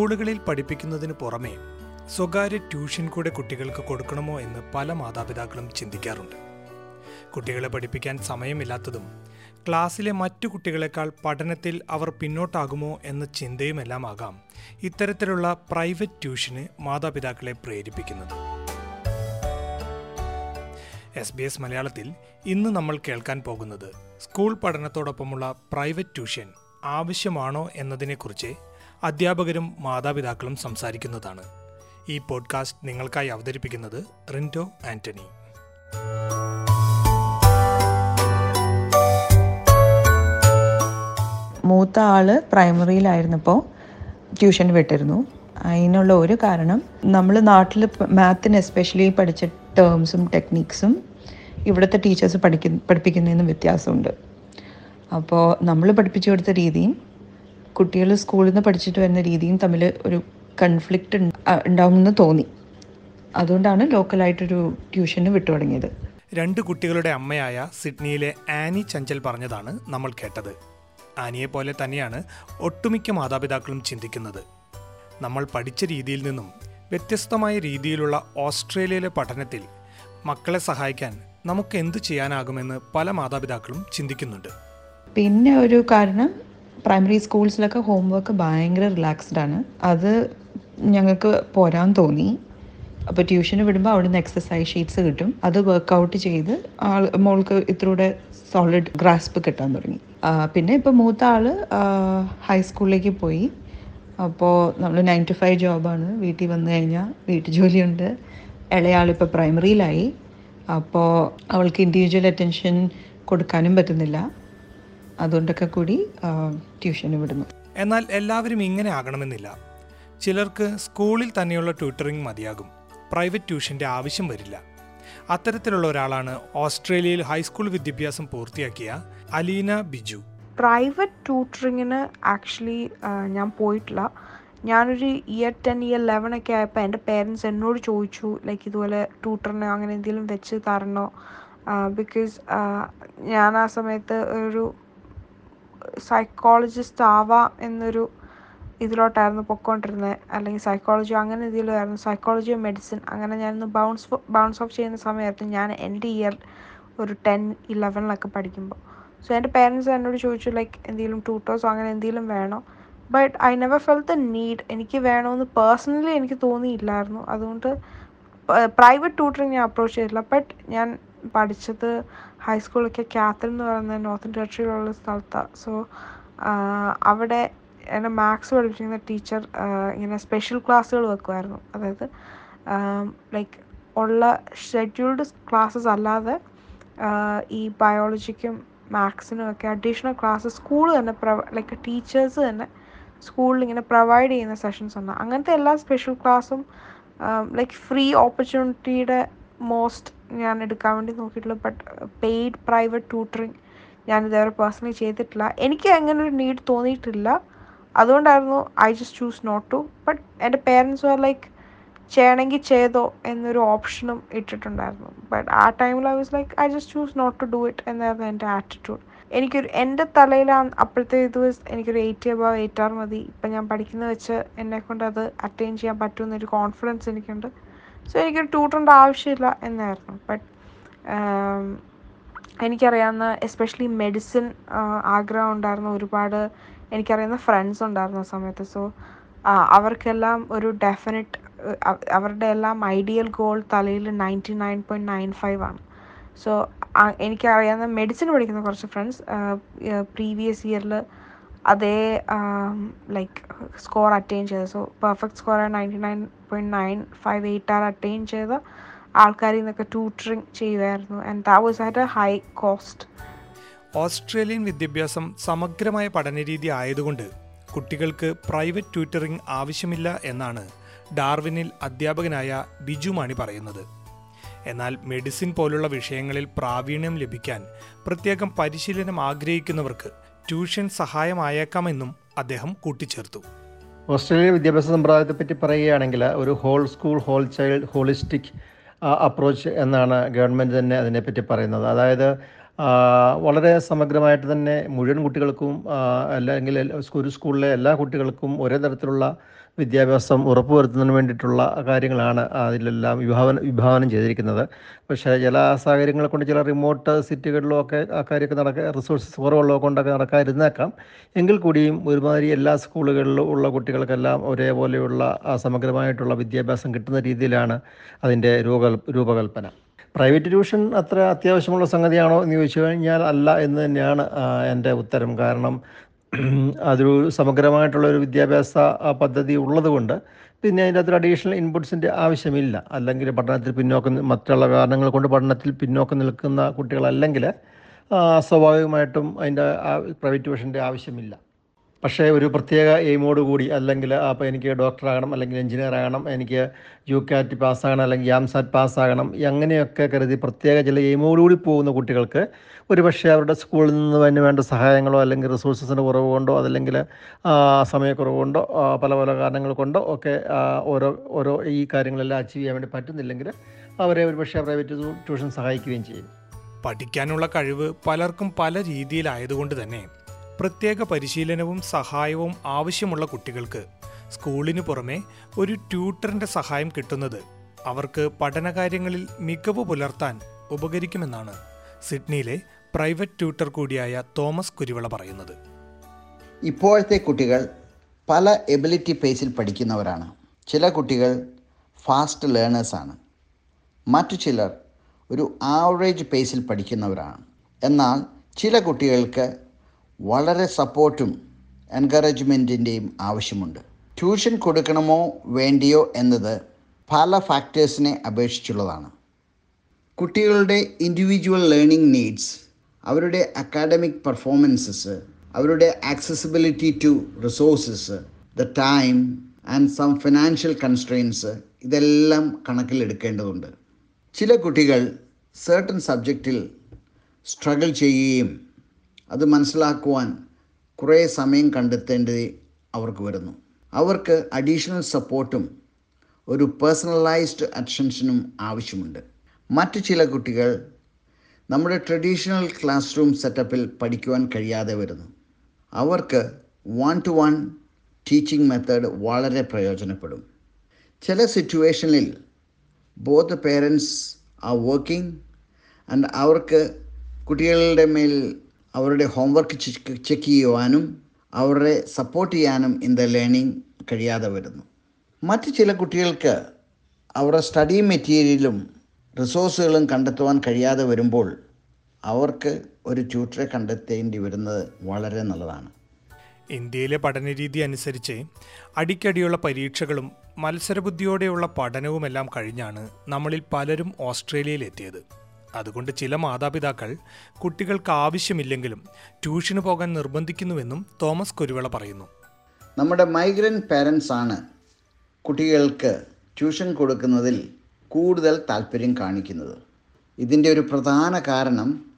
സ്കൂളുകളിൽ പഠിപ്പിക്കുന്നതിന് പുറമേ സ്വകാര്യ ട്യൂഷൻ കൂടെ കുട്ടികൾക്ക് കൊടുക്കണമോ എന്ന് പല മാതാപിതാക്കളും ചിന്തിക്കാറുണ്ട്. കുട്ടികളെ പഠിപ്പിക്കാൻ സമയമില്ലാത്തതും ക്ലാസ്സിലെ മറ്റു കുട്ടികളെക്കാൾ പഠനത്തിൽ അവർ പിന്നോട്ടാകുമോ എന്ന ചിന്തയുമെല്ലാം ആകാം ഇത്തരത്തിലുള്ള പ്രൈവറ്റ് ട്യൂഷന് മാതാപിതാക്കളെ പ്രേരിപ്പിക്കുന്നത്. എസ് ബി എസ് മലയാളത്തിൽ ഇന്ന് നമ്മൾ കേൾക്കാൻ പോകുന്നത് സ്കൂൾ പഠനത്തോടൊപ്പമുള്ള പ്രൈവറ്റ് ട്യൂഷൻ ആവശ്യമാണോ എന്നതിനെക്കുറിച്ച് അധ്യാപകരും മാതാപിതാക്കളും സംസാരിക്കുന്നതാണ്. ഈ പോഡ്കാസ്റ്റ് നിങ്ങൾക്കായി അവതരിപ്പിക്കുന്നത് റിന്റോ ആന്റണി മൂത്ത ആൾ പ്രൈമറിയിലായിരുന്നപ്പോൾ ട്യൂഷൻ വിട്ടിരുന്നു. അതിനുള്ള ഒരു കാരണം നമ്മൾ നാട്ടിൽ മാത്തിന് എസ്പെഷ്യലി പഠിച്ച ടേംസും ടെക്നിക്സും ഇവിടുത്തെ ടീച്ചേഴ്സ് പഠിക്കുന്ന പഠിപ്പിക്കുന്നതിനും വ്യത്യാസമുണ്ട്. അപ്പോൾ നമ്മൾ പഠിപ്പിച്ചു കൊടുത്ത രീതിയും കുട്ടികൾ സ്കൂളിൽ നിന്ന് പഠിച്ചിട്ട് വരുന്ന രീതിയും തമ്മിൽ ഒരു കൺഫ്ലിക്റ്റ് ഉണ്ടാവുമെന്ന് തോന്നി. അതുകൊണ്ടാണ് ലോക്കലായിട്ടൊരു ട്യൂഷന് വിട്ടു തുടങ്ങിയത്. രണ്ട് കുട്ടികളുടെ അമ്മയായ സിഡ്നിയിലെ ആനി ചഞ്ചൽ പറഞ്ഞതാണ് നമ്മൾ കേട്ടത്. ആനിയെ പോലെ തന്നെയാണ് ഒട്ടുമിക്ക മാതാപിതാക്കളും ചിന്തിക്കുന്നത്. നമ്മൾ പഠിച്ച രീതിയിൽ നിന്നും വ്യത്യസ്തമായ രീതിയിലുള്ള ഓസ്ട്രേലിയയിലെ പഠനത്തിൽ മക്കളെ സഹായിക്കാൻ നമുക്ക് എന്ത് ചെയ്യാനാകുമെന്ന് പല മാതാപിതാക്കളും ചിന്തിക്കുന്നുണ്ട്. പിന്നെ ഒരു കാരണം പ്രൈമറി സ്കൂൾസിലൊക്കെ ഹോം വർക്ക് ഭയങ്കര റിലാക്സ്ഡ് ആണ്. അത് ഞങ്ങൾക്ക് പോരാൻ തോന്നി. അപ്പോൾ ട്യൂഷന് വിടുമ്പോൾ അവിടുന്ന് എക്സസൈസ് ഷീറ്റ്സ് കിട്ടും. അത് വർക്കൗട്ട് ചെയ്ത് ആൾ മോൾക്ക് ഇത്രൂടെ സോളിഡ് ഗ്രാസ്പ് കിട്ടാൻ തുടങ്ങി. പിന്നെ ഇപ്പോൾ മൂത്ത ആൾ ഹൈസ്കൂളിലേക്ക് പോയി. അപ്പോൾ നമ്മൾ നയൻ ടു ഫൈവ് ജോബാണ് വീട്ടിൽ വന്നു കഴിഞ്ഞാൽ വീട്ടു ജോലിയുണ്ട്. ഇളയാളിപ്പോൾ പ്രൈമറിയിലായി അപ്പോൾ അവൾക്ക് ഇൻഡിവിജ്വൽ അറ്റൻഷൻ കൊടുക്കാനും പറ്റുന്നില്ല. അതുകൊണ്ടൊക്കെ കൂടി ട്യൂഷന് വിടുന്നു. എന്നാൽ എല്ലാവരും ഇങ്ങനെ ആകണമെന്നില്ല. ചിലർക്ക് സ്കൂളിൽ തന്നെയുള്ള ട്യൂട്ടറിംഗ് മതിയാകും. പ്രൈവറ്റ് ട്യൂഷന്റെ ആവശ്യം വരില്ല. അത്തരത്തിലുള്ള ഒരാളാണ് ഓസ്ട്രേലിയയിൽ ഹൈസ്കൂൾ വിദ്യാഭ്യാസം പൂർത്തിയാക്കിയ അലീന ബിജു. പ്രൈവറ്റ് ട്യൂട്ടറിങ്ങിന് ആക്ച്വലി ഞാൻ പോയിട്ടില്ല. ഞാനൊരു ഇയർ ടെൻ ഇയർ ലെവൻ ഒക്കെ ആയപ്പോൾ എന്റെ പേരൻസ് എന്നോട് ചോദിച്ചു ലൈക്ക് ഇതുപോലെ ട്യൂട്ടറിനെ അങ്ങനെ എന്തെങ്കിലും വെച്ച് തരണോ? ബിക്കോസ് ഞാൻ ആ സമയത്ത് ഒരു സൈക്കോളജിസ്റ്റ് ആവാം എന്നൊരു ഇതിലോട്ടായിരുന്നു പൊയ്ക്കൊണ്ടിരുന്നത് അല്ലെങ്കിൽ സൈക്കോളജിയോ അങ്ങനെ ഇതിലായിരുന്നു. സൈക്കോളജിയോ മെഡിസിൻ അങ്ങനെ ഞാനൊന്ന് ബൗൺസ് ബൗൺസ് ഓഫ് ചെയ്യുന്ന സമയത്ത് ഞാൻ എന്റെ ഇയർ ഒരു ടെൻ ഇലവനിലൊക്കെ പഠിക്കുമ്പോൾ സോ എന്റെ പേരൻസ് എന്നോട് ചോദിച്ചു ലൈക്ക് എന്തെങ്കിലും ട്യൂട്ടേഴ്സോ അങ്ങനെ എന്തെങ്കിലും വേണോ? But I never felt the need എനിക്ക് വേണമെന്ന് പേഴ്സണലി എനിക്ക് തോന്നിയില്ലായിരുന്നു. അതുകൊണ്ട് പ്രൈവറ്റ് ട്യൂട്ടറിങ് ഞാൻ അപ്രോച്ച് ചെയ്തില്ല. ബട്ട് ഞാൻ പഠിച്ചത് ഹൈസ്കൂളൊക്കെ ക്യാത്തൽ എന്ന് പറയുന്ന നോർത്തൻ ടെറിട്ടറിയിലുള്ള സ്ഥലത്താണ് സോ അവിടെ എന്നെ മാത്സ് പഠിപ്പിക്കുന്ന ടീച്ചർ ഇങ്ങനെ സ്പെഷ്യൽ ക്ലാസ്സുകൾ വെക്കുമായിരുന്നു അതായത് ലൈക്ക് ഉള്ള ഷെഡ്യൂൾഡ് ക്ലാസ്സസ് അല്ലാതെ ഈ ബയോളജിക്കും മാത്സിനും ഒക്കെ അഡീഷണൽ ക്ലാസ് സ്കൂൾ തന്നെ ലൈക്ക് ടീച്ചേഴ്സ് തന്നെ സ്കൂളിൽ ഇങ്ങനെ പ്രൊവൈഡ് ചെയ്യുന്ന സെഷൻസ് ഉണ്ട് അങ്ങനത്തെ എല്ലാ സ്പെഷ്യൽ ക്ലാസ്സും ലൈക്ക് ഫ്രീ ഓപ്പർച്യൂണിറ്റിയുടെ മോസ്റ്റ് ഞാൻ എടുക്കാൻ വേണ്ടി നോക്കിയിട്ടുള്ളത് ബട്ട് പെയ്ഡ് പ്രൈവറ്റ് ട്യൂട്ടറിങ് ഞാൻ ഇതേവരെ പേഴ്സണലി ചെയ്തിട്ടില്ല. എനിക്ക് അങ്ങനെ ഒരു നീഡ് തോന്നിയിട്ടില്ല. അതുകൊണ്ടായിരുന്നു I just choose not to but എന്റെ പേരൻസ് ആർ ലൈക്ക് ചെയ്യണമെങ്കിൽ ചെയ്തോ എന്നൊരു ഓപ്ഷനും ഇട്ടിട്ടുണ്ടായിരുന്നു. ബട്ട് ആ ടൈമിൽ I was like I just choose not to do it എന്നായിരുന്നു എന്റെ ആറ്റിറ്റ്യൂഡ് എനിക്കൊരു എന്റെ തലയിലാണ് അപ്പോഴത്തെ ഇത് എനിക്കൊരു എയ്റ്റ് അബവ് എയ്റ്റ് ആർ മതി. ഇപ്പം ഞാൻ പഠിക്കുന്നത് വെച്ച് എന്നെക്കൊണ്ട് അത് അറ്റൈൻ ചെയ്യാൻ പറ്റുമെന്നൊരു കോൺഫിഡൻസ് എനിക്കുണ്ട്. സോ എനിക്കൊരു ട്യൂട്ടറിന്റെ ആവശ്യമില്ല എന്നായിരുന്നു. ബട്ട് എനിക്കറിയാവുന്ന എസ്പെഷ്യലി മെഡിസിൻ ആഗ്രഹം ഉണ്ടായിരുന്ന ഒരുപാട് എനിക്കറിയുന്ന ഫ്രണ്ട്സ് ഉണ്ടായിരുന്നു സമയത്ത്. സോ അവർക്കെല്ലാം ഒരു ഡെഫിനറ്റ് അവരുടെ എല്ലാം ഐഡിയൽ ഗോൾ തലയിൽ ninety nine point nine five ആണ് സോ എനിക്കറിയാവുന്ന മെഡിസിൻ പഠിക്കുന്ന കുറച്ച് ഫ്രണ്ട്സ് പ്രീവിയസ് ഇയറിൽ അതേ ലൈക്ക് സ്കോർ അറ്റൈൻ ചെയ്ത. So perfect score ninety nine point nine five eight or attain ചെയ്ത. ആൾക്കാരിൽ നിന്നൊക്കെ ട്യൂട്ടറിങ് ചെയ്യുമായിരുന്നു and that was at a high cost Australian വിദ്യാഭ്യാസം സമഗ്രമായ പഠനരീതി ആയതുകൊണ്ട് കുട്ടികൾക്ക് പ്രൈവറ്റ് ട്യൂറ്ററിംഗ് ആവശ്യമില്ല എന്നാണ് ഡാർവിനിൽ അധ്യാപകനായ ബിജു മാണി പറയുന്നത്. എന്നാൽ മെഡിസിൻ പോലുള്ള വിഷയങ്ങളിൽ പ്രാവീണ്യം ലഭിക്കാൻ പ്രത്യേകം പരിശീലനം ആഗ്രഹിക്കുന്നവർക്ക് ട്യൂഷൻ സഹായമായേക്കാമെന്നും അദ്ദേഹം കൂട്ടിച്ചേർത്തു. ഓസ്ട്രേലിയ വിദ്യാഭ്യാസ സമ്പ്രദായത്തെ പറ്റി പറയുകയാണെങ്കിൽ ഒരു whole school whole child holistic approach എന്നാണ് ഗവൺമെന്റ് തന്നെ അതിനെപ്പറ്റി പറയുന്നത്. അതായത് വളരെ സമഗ്രമായിട്ട് തന്നെ മുഴുവൻ കുട്ടികൾക്കും അല്ലെങ്കിൽ ഒരു സ്കൂളിലെ എല്ലാ കുട്ടികൾക്കും ഒരേ തരത്തിലുള്ള വിദ്യാഭ്യാസം ഉറപ്പുവരുത്തുന്നതിന് വേണ്ടിയിട്ടുള്ള കാര്യങ്ങളാണ് അതിലെല്ലാം വിഭാവന വിഭാവനം ചെയ്തിരിക്കുന്നത്. പക്ഷേ ചില സാഹചര്യങ്ങളെ കൊണ്ട് ചില റിമോട്ട് സിറ്റികളിലും ഒക്കെ ആ കാര്യമൊക്കെ നടക്കുക റിസോഴ്സസ് കുറവുള്ളത് കൊണ്ടൊക്കെ നടക്കാതിരുന്നേക്കാം. എങ്കിൽ കൂടിയും ഒരുമാതിരി എല്ലാ സ്കൂളുകളിലും ഉള്ള കുട്ടികൾക്കെല്ലാം ഒരേപോലെയുള്ള സമഗ്രമായിട്ടുള്ള വിദ്യാഭ്യാസം കിട്ടുന്ന രീതിയിലാണ് അതിന്റെ രൂപ രൂപകൽപ്പന. പ്രൈവറ്റ് ട്യൂഷൻ അത്ര അത്യാവശ്യമുള്ള സംഗതിയാണോ എന്ന് ചോദിച്ചു കഴിഞ്ഞാൽ അല്ല എന്ന് തന്നെയാണ് എന്റെ ഉത്തരം. കാരണം അതൊരു സമഗ്രമായിട്ടുള്ള ഒരു വിദ്യാഭ്യാസ പദ്ധതി ഉള്ളതുകൊണ്ട് പിന്നെ അതിന്റെ അകത്തൊരു അഡീഷണൽ ഇൻപുട്സിന്റെ ആവശ്യമില്ല. അല്ലെങ്കിൽ പഠനത്തിൽ പിന്നോക്കം മറ്റുള്ള കാരണങ്ങൾ കൊണ്ട് പഠനത്തിൽ പിന്നോക്കം നിൽക്കുന്ന കുട്ടികളല്ലെങ്കിൽ സ്വാഭാവികമായിട്ടും അതിന്റെ പ്രൈവറ്റ് ട്യൂഷന്റെ ആവശ്യമില്ല. പക്ഷേ ഒരു പ്രത്യേക എയിമോട് കൂടി അല്ലെങ്കിൽ അപ്പോൾ എനിക്ക് ഡോക്ടറാകണം അല്ലെങ്കിൽ എഞ്ചിനീയർ ആകണം എനിക്ക് യു കാറ്റ് പാസ്സാകണം അല്ലെങ്കിൽ യാം സാറ്റ് പാസ്സാകണം അങ്ങനെയൊക്കെ കരുതി പ്രത്യേക ചില എയിമോട് കൂടി പോകുന്ന കുട്ടികൾക്ക് ഒരു പക്ഷേ അവരുടെ സ്കൂളിൽ നിന്ന് തന്നെ വേണ്ട സഹായങ്ങളോ അല്ലെങ്കിൽ റിസോഴ്സസിന്റെ കുറവ് കൊണ്ടോ അതല്ലെങ്കിൽ സമയക്കുറവ് കൊണ്ടോ പല പല കാരണങ്ങൾ കൊണ്ടോ ഒക്കെ ഓരോ ഓരോ ഈ കാര്യങ്ങളെല്ലാം അച്ചീവ് ചെയ്യാൻ വേണ്ടി പറ്റുന്നില്ലെങ്കിൽ അവരെ ഒരു പക്ഷേ പ്രൈവറ്റ് ട്യൂഷൻ സഹായിക്കുകയും ചെയ്യും. പഠിക്കാനുള്ള കഴിവ് പലർക്കും പല രീതിയിലായതുകൊണ്ട് തന്നെ പ്രത്യേക പരിശീലനവും സഹായവും ആവശ്യമുള്ള കുട്ടികൾക്ക് സ്കൂളിനു പുറമെ ഒരു ട്യൂട്ടറിന്റെ സഹായം കിട്ടുന്നത് അവർക്ക് പഠനകാര്യങ്ങളിൽ മികവ് പുലർത്താൻ ഉപകരിക്കുമെന്നാണ് സിഡ്നിയിലെ പ്രൈവറ്റ് ട്യൂട്ടർ കൂടിയായ തോമസ് കുരുവിള പറയുന്നത്. ഇപ്പോഴത്തെ കുട്ടികൾ പല എബിലിറ്റി പേസിൽ പഠിക്കുന്നവരാണ്. ചില കുട്ടികൾ ഫാസ്റ്റ് ലേണേഴ്സാണ് മറ്റു ചിലർ ഒരു ആവറേജ് പേസിൽ പഠിക്കുന്നവരാണ്. എന്നാൽ ചില കുട്ടികൾക്ക് വളരെ സപ്പോർട്ടും എൻകറേജ്മെന്റിന്റെയും ആവശ്യമുണ്ട്. ട്യൂഷൻ കൊടുക്കണമോ വേണ്ടിയോ എന്നത് പല ഫാക്ടേഴ്സിനെ അപേക്ഷിച്ചുള്ളതാണ്. കുട്ടികളുടെ ഇൻഡിവിജ്വൽ ലേണിംഗ് നീഡ്സ് അവരുടെ അക്കാഡമിക് പെർഫോമൻസസ് അവരുടെ accessibility to resources the time and some financial constraints ഇതെല്ലാം കണക്കിലെടുക്കേണ്ടതുണ്ട്. ചില കുട്ടികൾ സർട്ടൻ സബ്ജക്റ്റിൽ സ്ട്രഗിൾ ചെയ്യുകയും അത് മനസ്സിലാക്കുവാൻ കുറേ സമയം കണ്ടെത്തേണ്ടത് അവർക്ക് വരുന്നു. അവർക്ക് അഡീഷണൽ സപ്പോർട്ടും ഒരു പേഴ്സണലൈസ്ഡ് അറ്റൻഷനും ആവശ്യമുണ്ട്. മറ്റു ചില കുട്ടികൾ നമ്മുടെ ട്രഡീഷണൽ ക്ലാസ് റൂം സെറ്റപ്പിൽ പഠിക്കുവാൻ കഴിയാതെ വരുന്നു. അവർക്ക് one to one teaching method വളരെ പ്രയോജനപ്പെടും. ചില സിറ്റുവേഷനിൽ both parents are working and അവർക്ക് കുട്ടികളുടെ മേൽ അവരുടെ ഹോംവർക്ക് ചെക്ക് ചെയ്യുവാനും അവരെ സപ്പോർട്ട് ചെയ്യാനും ഇൻ ദ ലേണിംഗ് കഴിയാതെ വരുന്നു. മറ്റ് ചില കുട്ടികൾക്ക് അവരുടെ സ്റ്റഡി മെറ്റീരിയലും റിസോഴ്സുകളും കണ്ടെത്തുവാൻ കഴിയാതെ വരുമ്പോൾ അവർക്ക് ഒരു ട്യൂട്ടറെ കണ്ടെത്തേണ്ടി വരുന്നത് വളരെ നല്ലതാണ്. ഇന്ത്യയിലെ പഠനരീതി അനുസരിച്ച് അടിക്കടിയുള്ള പരീക്ഷകളും മത്സരബുദ്ധിയോടെയുള്ള പഠനവുമെല്ലാം കഴിഞ്ഞാണ് നമ്മളിൽ പലരും ഓസ്ട്രേലിയയിലെത്തിയത് അതുകൊണ്ട് ചില മാതാപിതാക്കൾ കുട്ടികൾക്ക് ആവശ്യമില്ലെങ്കിലും ട്യൂഷന് പോകാൻ നിർബന്ധിക്കുന്നുവെന്നും തോമസ് കുരുവിള പറയുന്നു. നമ്മുടെ മൈഗ്രന്റ് പാരൻസ് ആണ് കുട്ടികൾക്ക് ട്യൂഷൻ കൊടുക്കുന്നതിൽ കൂടുതൽ താല്പര്യം കാണിക്കുന്നത്. ഇതിന്റെ ഒരു പ്രധാന കാരണം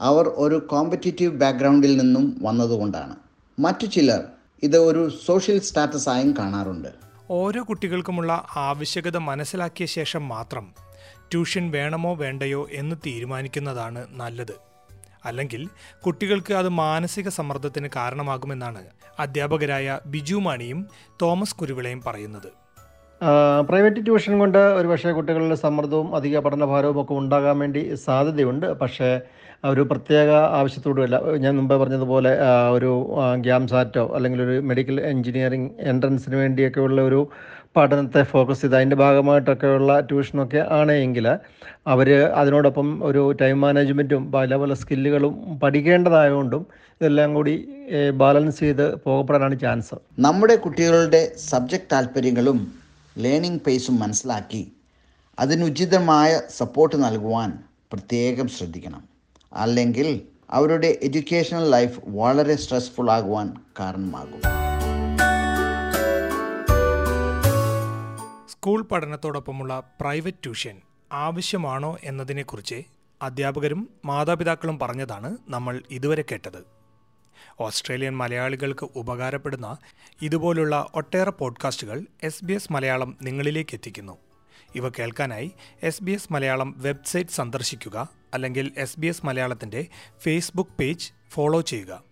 അവർ ഒരു കോമ്പറ്റീറ്റീവ് ബാക്ക്ഗ്രൗണ്ടിൽ നിന്നും വന്നതുകൊണ്ടാണ്. മറ്റു ചിലർ ഇത് ഒരു സോഷ്യൽ സ്റ്റാറ്റസായും കാണാറുണ്ട്. ഓരോ കുട്ടികൾക്കുമുള്ള ആവശ്യകത മനസ്സിലാക്കിയ ശേഷം മാത്രം ട്യൂഷൻ വേണമോ വേണ്ടയോ എന്ന് തീരുമാനിക്കുന്നതാണ് നല്ലത്. അല്ലെങ്കിൽ കുട്ടികൾക്ക് അത് മാനസിക സമ്മർദ്ദത്തിന് കാരണമാകുമെന്നാണ് അധ്യാപകരായ ബിജു മാണിയും തോമസ് കുരുവിളയും പറയുന്നത്. പ്രൈവറ്റ് ട്യൂഷൻ കൊണ്ട് ഒരുപക്ഷെ കുട്ടികളുടെ സമ്മർദ്ദവും അധിക പഠനഭാരവും ഒക്കെ ഉണ്ടാകാൻ വേണ്ടി സാധ്യതയുണ്ട്. പക്ഷേ ഒരു പ്രത്യേക ആവശ്യത്തോടുമല്ല. ഞാൻ മുമ്പേ പറഞ്ഞതുപോലെ ഒരു ഗ്യാംസാറ്റോ അല്ലെങ്കിൽ ഒരു മെഡിക്കൽ എഞ്ചിനീയറിംഗ് എൻട്രൻസിന് വേണ്ടിയൊക്കെ ഉള്ള ഒരു പഠനത്തെ ഫോക്കസ് ചെയ്ത് അതിന്റെ ഭാഗമായിട്ടൊക്കെയുള്ള ട്യൂഷനൊക്കെ ആണെങ്കിൽ അവർ അതിനോടൊപ്പം ഒരു ടൈം മാനേജ്മെന്റും പല പല സ്കില്ലുകളും പഠിക്കേണ്ടതായതുകൊണ്ടും ഇതെല്ലാം കൂടി ബാലൻസ് ചെയ്ത് പോകപ്പെടാനാണ് ചാൻസ് നമ്മുടെ കുട്ടികളുടെ സബ്ജക്റ്റ് താല്പര്യങ്ങളും ലേണിംഗ് പേസും മനസ്സിലാക്കി അതിനുചിതമായ സപ്പോർട്ട് നൽകുവാൻ പ്രത്യേകം ശ്രദ്ധിക്കണം. അല്ലെങ്കിൽ അവരുടെ എഡ്യൂക്കേഷണൽ ലൈഫ് വളരെ സ്ട്രെസ്ഫുൾ ആകുവാൻ കാരണമാകും. സ്കൂൾ പഠനത്തോടൊപ്പമുള്ള പ്രൈവറ്റ് ട്യൂഷൻ ആവശ്യമാണോ എന്നതിനെക്കുറിച്ച് അധ്യാപകരും മാതാപിതാക്കളും പറഞ്ഞതാണ് നമ്മൾ ഇതുവരെ കേട്ടത്. ഓസ്ട്രേലിയൻ മലയാളികൾക്ക് ഉപകാരപ്പെടുന്ന ഇതുപോലുള്ള ഒട്ടേറെ പോഡ്കാസ്റ്റുകൾ എസ് ബി എസ് മലയാളം നിങ്ങളിലേക്ക് എത്തിക്കുന്നു. ഇവ കേൾക്കാനായി S B S Malayalam website സന്ദർശിക്കുക അല്ലെങ്കിൽ എസ് ബി എസ് മലയാളത്തിന്റെ ഫേസ്ബുക്ക് പേജ് ഫോളോ ചെയ്യുക.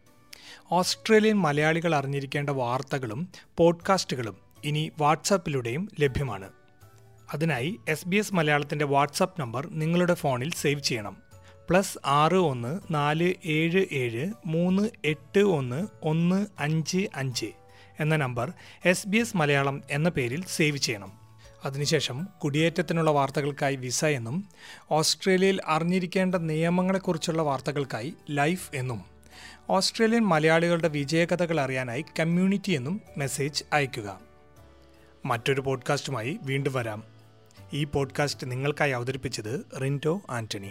ഓസ്ട്രേലിയൻ മലയാളികൾ അറിഞ്ഞിരിക്കേണ്ട വാർത്തകളും പോഡ്കാസ്റ്റുകളും ഇനി വാട്സാപ്പിലൂടെയും ലഭ്യമാണ്. അതിനായി എസ് ബി എസ് മലയാളത്തിന്റെ വാട്സാപ്പ് നമ്പർ നിങ്ങളുടെ ഫോണിൽ സേവ് ചെയ്യണം. പ്ലസ് ആറ് ഒന്ന് നാല് ഏഴ് ഏഴ് മൂന്ന് എട്ട് ഒന്ന് ഒന്ന് അഞ്ച് അഞ്ച് എന്ന number S B S Malayalam എന്ന പേരിൽ സേവ് ചെയ്യണം. അതിനുശേഷം കുടിയേറ്റത്തിനുള്ള വാർത്തകൾക്കായി വിസ എന്നും ഓസ്ട്രേലിയയിൽ അറിഞ്ഞിരിക്കേണ്ട നിയമങ്ങളെക്കുറിച്ചുള്ള വാർത്തകൾക്കായി ലൈഫ് എന്നും ഓസ്ട്രേലിയൻ മലയാളികളുടെ വിജയകഥകൾ അറിയാനായി കമ്മ്യൂണിറ്റി എന്നും മെസ്സേജ് അയയ്ക്കുക. മറ്റൊരു പോഡ്കാസ്റ്റുമായി വീണ്ടും വരാം. ഈ പോഡ്കാസ്റ്റ് നിങ്ങൾക്കായി അവതരിപ്പിച്ചത് റിന്റോ ആന്റണി